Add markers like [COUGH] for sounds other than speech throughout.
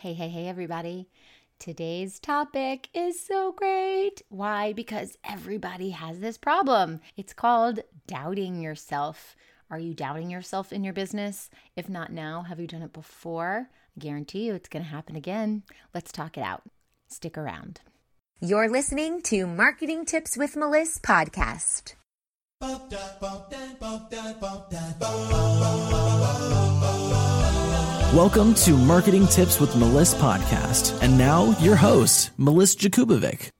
Hey, hey, hey, everybody. Today's topic is so great. Why? Because everybody has this problem. It's called doubting yourself. Are you doubting yourself in your business? If not now, have you done it before? I guarantee you it's going to happen again. Let's talk it out. Stick around. You're listening to Marketing Tips with Melissa podcast. Welcome to Marketing Tips with Melissa podcast. And now your host, Melissa Jakubovic.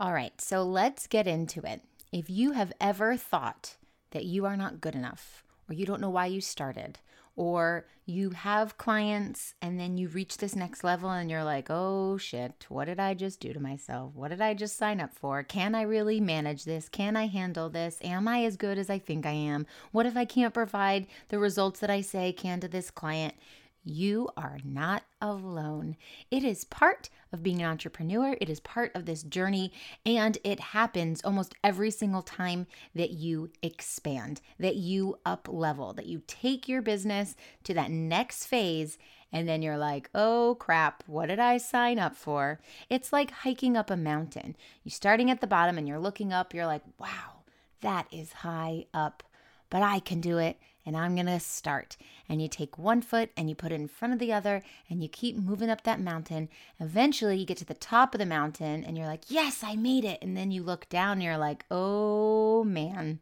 All right, so let's get into it. If you have ever thought that you are not good enough, or you don't know why you started, or you have clients and then you reach this next level and you're like, oh shit, what did I just do to myself? What did I just sign up for? Can I really manage this? Can I handle this? Am I as good as I think I am? What if I can't provide the results that I say can to this client? You are not alone. It is part of being an entrepreneur. It is part of this journey, and it happens almost every single time that you expand, that you up level, that you take your business to that next phase. And then you're like, oh crap, what did I sign up for? It's like hiking up a mountain. You're starting at the bottom and you're looking up, you're like, wow, that is high up, but I can do it and I'm going to start. And you take one foot and you put it in front of the other and you keep moving up that mountain. Eventually, you get to the top of the mountain and you're like, yes, I made it. And then you look down and you're like, oh man,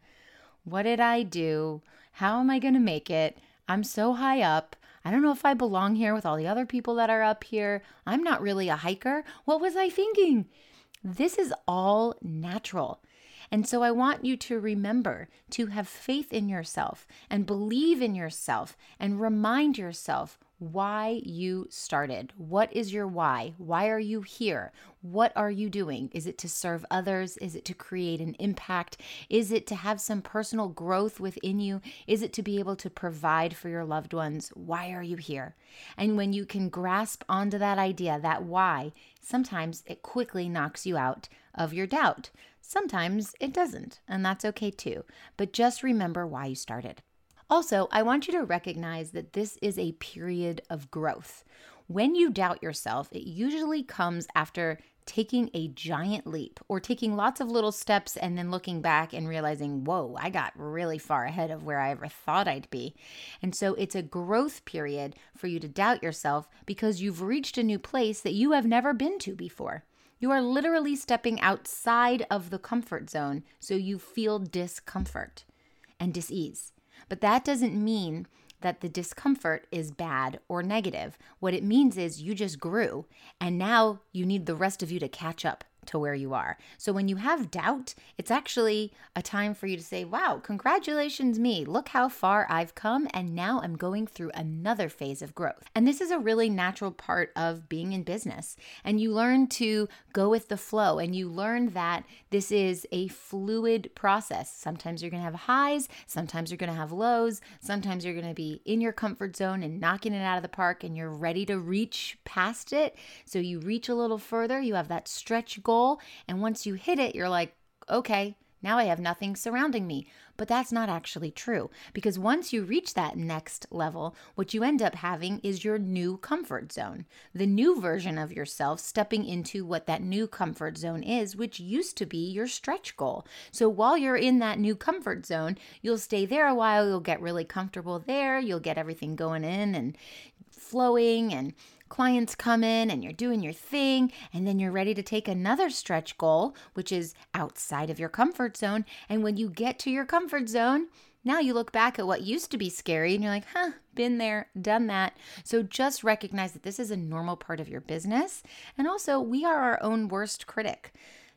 what did I do? How am I going to make it? I'm so high up. I don't know if I belong here with all the other people that are up here. I'm not really a hiker. What was I thinking? This is all natural. And so I want you to remember to have faith in yourself and believe in yourself and remind yourself why you started. What is your why? Why are you here? What are you doing? Is it to serve others? Is it to create an impact? Is it to have some personal growth within you? Is it to be able to provide for your loved ones? Why are you here? And when you can grasp onto that idea, that why, sometimes it quickly knocks you out of your doubt. Sometimes it doesn't, and that's okay too. But just remember why you started. Also, I want you to recognize that this is a period of growth. When you doubt yourself, it usually comes after taking a giant leap or taking lots of little steps and then looking back and realizing, whoa, I got really far ahead of where I ever thought I'd be. And so it's a growth period for you to doubt yourself because you've reached a new place that you have never been to before. You are literally stepping outside of the comfort zone so you feel discomfort and dis-ease. But that doesn't mean that the discomfort is bad or negative. What it means is you just grew and now you need the rest of you to catch up to where you are. So when you have doubt, it's actually a time for you to say, wow, congratulations, me. Look how far I've come. And now I'm going through another phase of growth. And this is a really natural part of being in business. And you learn to go with the flow and you learn that this is a fluid process. Sometimes you're going to have highs, sometimes you're going to have lows, sometimes you're going to be in your comfort zone and knocking it out of the park and you're ready to reach past it. So you reach a little further, you have that stretch goal goal. And once you hit it, you're like, okay, now I have nothing surrounding me. But that's not actually true because once you reach that next level, what you end up having is your new comfort zone, the new version of yourself stepping into what that new comfort zone is, which used to be your stretch goal. So while you're in that new comfort zone, you'll stay there a while, you'll get really comfortable there, you'll get everything going in and flowing and clients come in and you're doing your thing, and then you're ready to take another stretch goal, which is outside of your comfort zone. And when you get to your comfort zone, now you look back at what used to be scary and you're like, huh, been there, done that. So just recognize that this is a normal part of your business. And also, we are our own worst critic.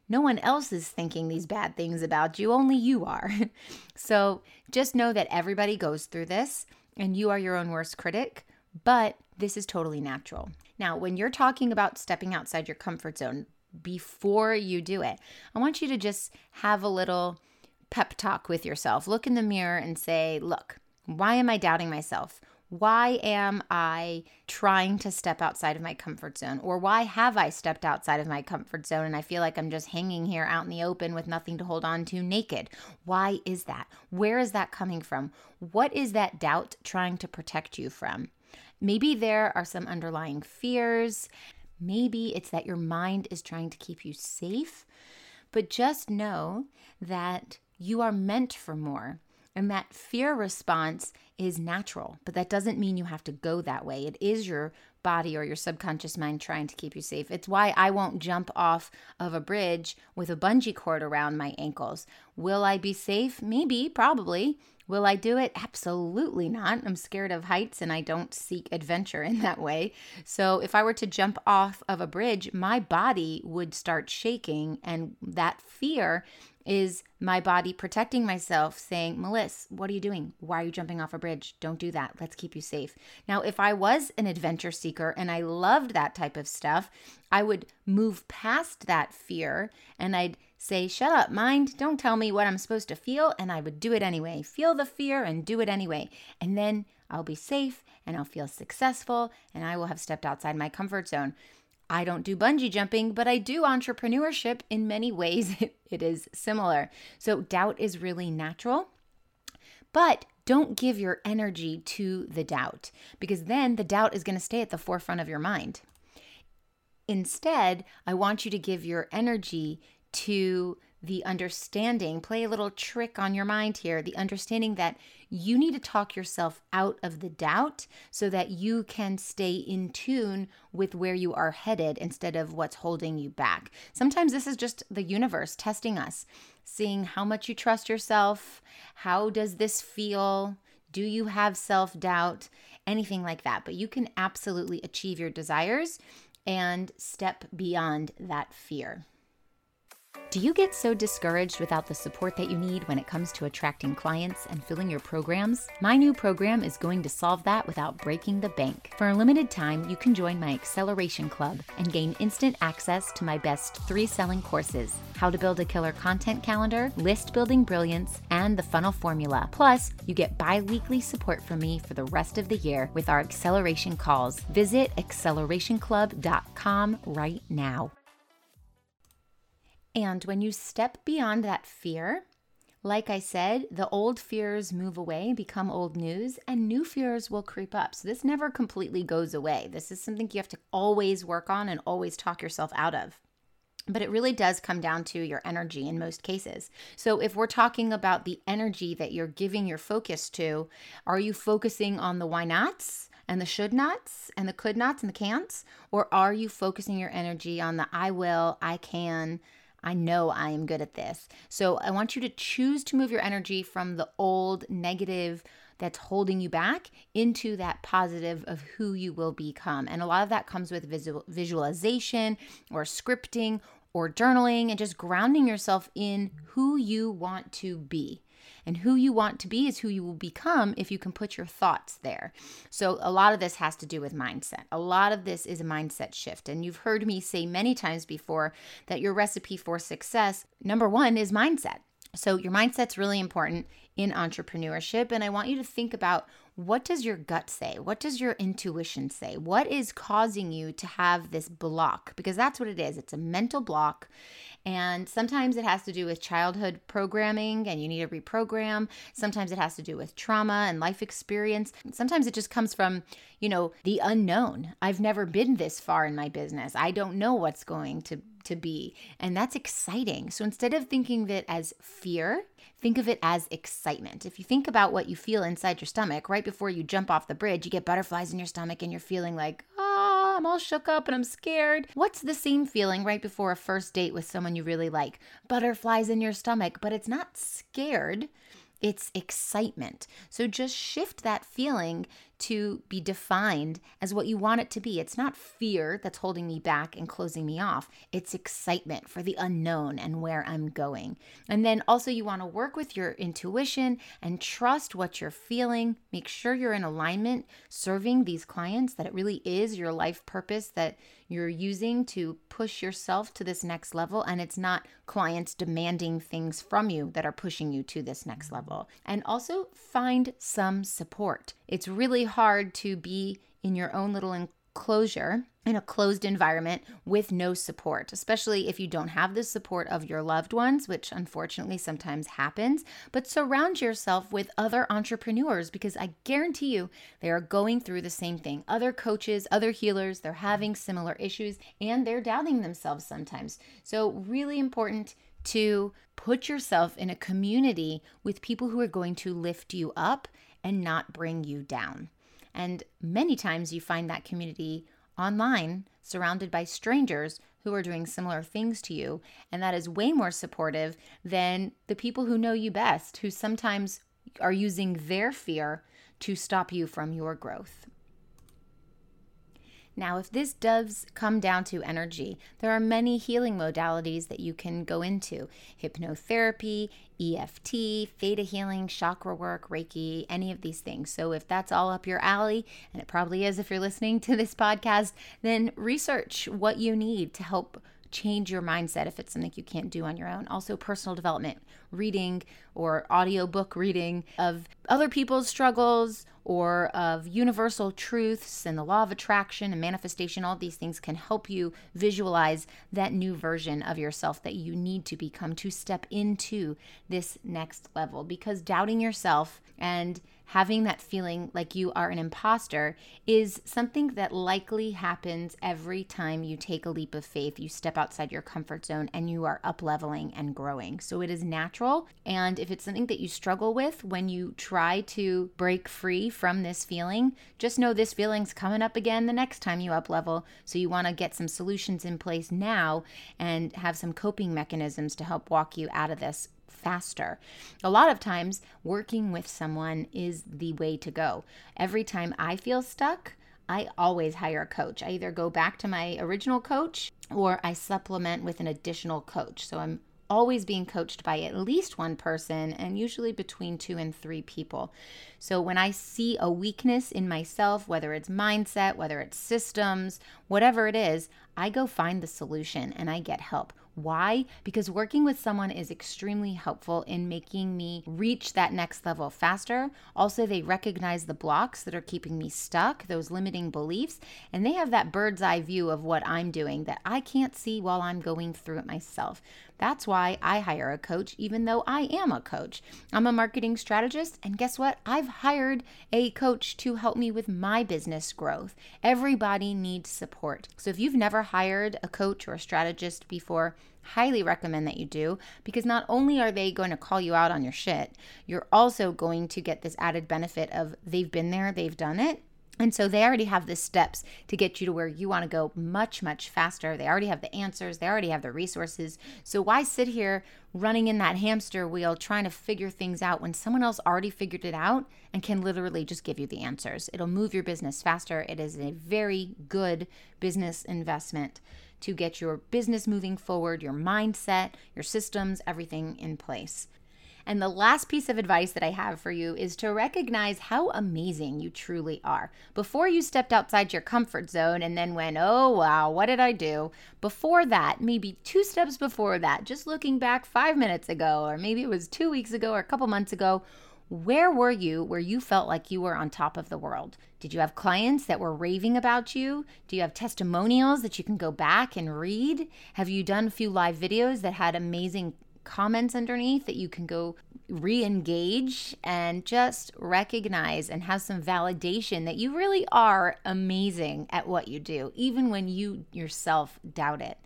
No one else is thinking these bad things about you, only you are. [LAUGHS] so just know that everybody goes through this and you are your own worst critic. But this is totally natural. Now, when you're talking about stepping outside your comfort zone before you do it, I want you to just have a little pep talk with yourself. Look in the mirror and say, Look, why am I doubting myself? Why am I trying to step outside of my comfort zone? Or why have I stepped outside of my comfort zone and I feel like I'm just hanging here out in the open with nothing to hold on to naked? Why is that? Where is that coming from? What is that doubt trying to protect you from? Maybe there are some underlying fears. Maybe it's that your mind is trying to keep you safe. But just know that you are meant for more. And that fear response is natural, but that doesn't mean you have to go that way. It is your body or your subconscious mind trying to keep you safe. It's why I won't jump off of a bridge with a bungee cord around my ankles. Will I be safe? Maybe, probably. Will I do it? Absolutely not. I'm scared of heights and I don't seek adventure in that way. So, if I were to jump off of a bridge, my body would start shaking, and that fear is my body protecting myself, saying, Melissa, what are you doing? Why are you jumping off a bridge? Don't do that. Let's keep you safe. Now, if I was an adventure seeker and I loved that type of stuff, I would move past that fear and I'd say, Shut up, mind. Don't tell me what I'm supposed to feel. And I would do it anyway. Feel the fear and do it anyway. And then I'll be safe and I'll feel successful and I will have stepped outside my comfort zone. I don't do bungee jumping, but I do entrepreneurship. In many ways, [LAUGHS] it is similar. So, doubt is really natural. But don't give your energy to the doubt because then the doubt is going to stay at the forefront of your mind. Instead, I want you to give your energy to the understanding, play a little trick on your mind here, the understanding that you need to talk yourself out of the doubt so that you can stay in tune with where you are headed instead of what's holding you back. Sometimes this is just the universe testing us, seeing how much you trust yourself, how does this feel? Do you have self doubt? Anything like that. But you can absolutely achieve your desires and step beyond that fear. Do you get so discouraged without the support that you need when it comes to attracting clients and filling your programs? My new program is going to solve that without breaking the bank. For a limited time, you can join my Acceleration Club and gain instant access to my best three selling courses How to Build a Killer Content Calendar, List Building Brilliance, and the Funnel Formula. Plus, you get bi weekly support from me for the rest of the year with our acceleration calls. Visit accelerationclub.com right now. And when you step beyond that fear, like I said, the old fears move away, become old news, and new fears will creep up. So this never completely goes away. This is something you have to always work on and always talk yourself out of. But it really does come down to your energy in most cases. So, if we're talking about the energy that you're giving your focus to, are you focusing on the why nots and the should nots and the could nots and the can'ts? Or are you focusing your energy on the I will, I can, I know I am good at this. So I want you to choose to move your energy from the old negative that's holding you back into that positive of who you will become. And a lot of that comes with visual, visualization or scripting or journaling and just grounding yourself in who you want to be. And who you want to be is who you will become if you can put your thoughts there. So, a lot of this has to do with mindset. A lot of this is a mindset shift. And you've heard me say many times before that your recipe for success, number one, is mindset. So, your mindset's really important in entrepreneurship. And I want you to think about what does your gut say? What does your intuition say? What is causing you to have this block? Because that's what it is. It's a mental block. And sometimes it has to do with childhood programming and you need to reprogram. Sometimes it has to do with trauma and life experience. Sometimes it just comes from, you know, the unknown. I've never been this far in my business. I don't know what's going to to be. And that's exciting. So instead of thinking of it as fear, think of it as excitement. If you think about what you feel inside your stomach right before you jump off the bridge, you get butterflies in your stomach and you're feeling like, ah, I'm all shook up and I'm scared. What's the same feeling right before a first date with someone you really like? Butterflies in your stomach, but it's not scared it's excitement. So just shift that feeling to be defined as what you want it to be. It's not fear that's holding me back and closing me off, it's excitement for the unknown and where I'm going. And then also, you want to work with your intuition and trust what you're feeling. Make sure you're in alignment serving these clients, that it really is your life purpose that you're using to push yourself to this next level. And it's not clients demanding things from you that are pushing you to this next level. And also find some support. It's really hard to be in your own little enclosure in a closed environment with no support, especially if you don't have the support of your loved ones, which unfortunately sometimes happens. But surround yourself with other entrepreneurs because I guarantee you they are going through the same thing. Other coaches, other healers, they're having similar issues and they're doubting themselves sometimes. So, really important to put yourself in a community with people who are going to lift you up and not bring you down. And many times you find that community online, surrounded by strangers who are doing similar things to you. And that is way more supportive than the people who know you best, who sometimes are using their fear to stop you from your growth. Now, if this does come down to energy, there are many healing modalities that you can go into hypnotherapy, EFT, theta healing, chakra work, Reiki, any of these things. So, if that's all up your alley, and it probably is if you're listening to this podcast, then research what you need to help change your mindset if it's something you can't do on your own. Also, personal development, reading or audiobook reading of other people's struggles or of universal truths and the law of attraction and manifestation. All these things can help you visualize that new version of yourself that you need to become to step into this next level because doubting yourself and having that feeling like you are an imposter is something that likely happens every time you take a leap of faith. You step outside your comfort zone and you are up leveling and growing. So it is natural. And if it's something that you struggle with when you try to break free from this feeling, just know this feeling's coming up again the next time you up level. So you want to get some solutions in place now and have some coping mechanisms to help walk you out of this faster. A lot of times, working with someone is the way to go. Every time I feel stuck, I always hire a coach. I either go back to my original coach or I supplement with an additional coach. So I'm always being coached by at least one person and usually between two and three people. So when I see a weakness in myself, whether it's mindset, whether it's systems, whatever it is, I go find the solution and I get help. Why? Because working with someone is extremely helpful in making me reach that next level faster. Also, they recognize the blocks that are keeping me stuck, those limiting beliefs, and they have that bird's eye view of what I'm doing that I can't see while I'm going through it myself. That's why I hire a coach, even though I am a coach. I'm a marketing strategist, and guess what? I've hired a coach to help me with my business growth. Everybody needs support. So if you've never hired a coach or a strategist before, highly recommend that you do because not only are they going to call you out on your shit, you're also going to get this added benefit of they've been there, they've done it, and so they already have the steps to get you to where you want to go much, much faster. They already have the answers, they already have the resources. So why sit here running in that hamster wheel trying to figure things out when someone else already figured it out and can literally just give you the answers? It'll move your business faster. It is a very good business investment to get your business moving forward, your mindset, your systems, everything in place. And the last piece of advice that I have for you is to recognize how amazing you truly are. Before you stepped outside your comfort zone and then went, oh, wow, what did I do? Before that, maybe two steps before that, just looking back five minutes ago, or maybe it was two weeks ago or a couple months ago, where were you where you felt like you were on top of the world? Did you have clients that were raving about you? Do you have testimonials that you can go back and read? Have you done a few live videos that had amazing comments underneath that you can go re engage and just recognize and have some validation that you really are amazing at what you do, even when you yourself doubt it.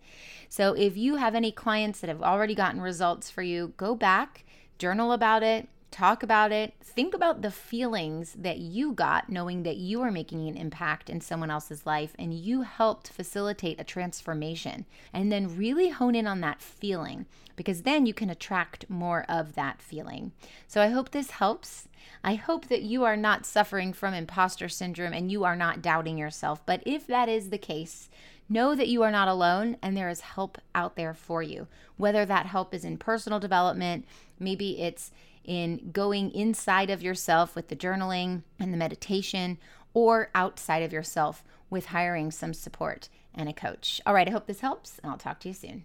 So, if you have any clients that have already gotten results for you, go back, journal about it, talk about it. Think about the feelings that you got knowing that you are making an impact in someone else's life and you helped facilitate a transformation. And then really hone in on that feeling because then you can attract more of that feeling. So I hope this helps. I hope that you are not suffering from imposter syndrome and you are not doubting yourself. But if that is the case, know that you are not alone and there is help out there for you. Whether that help is in personal development, maybe it's in going inside of yourself with the journaling and the meditation, or outside of yourself with hiring some support and a coach. All right, I hope this helps, and I'll talk to you soon.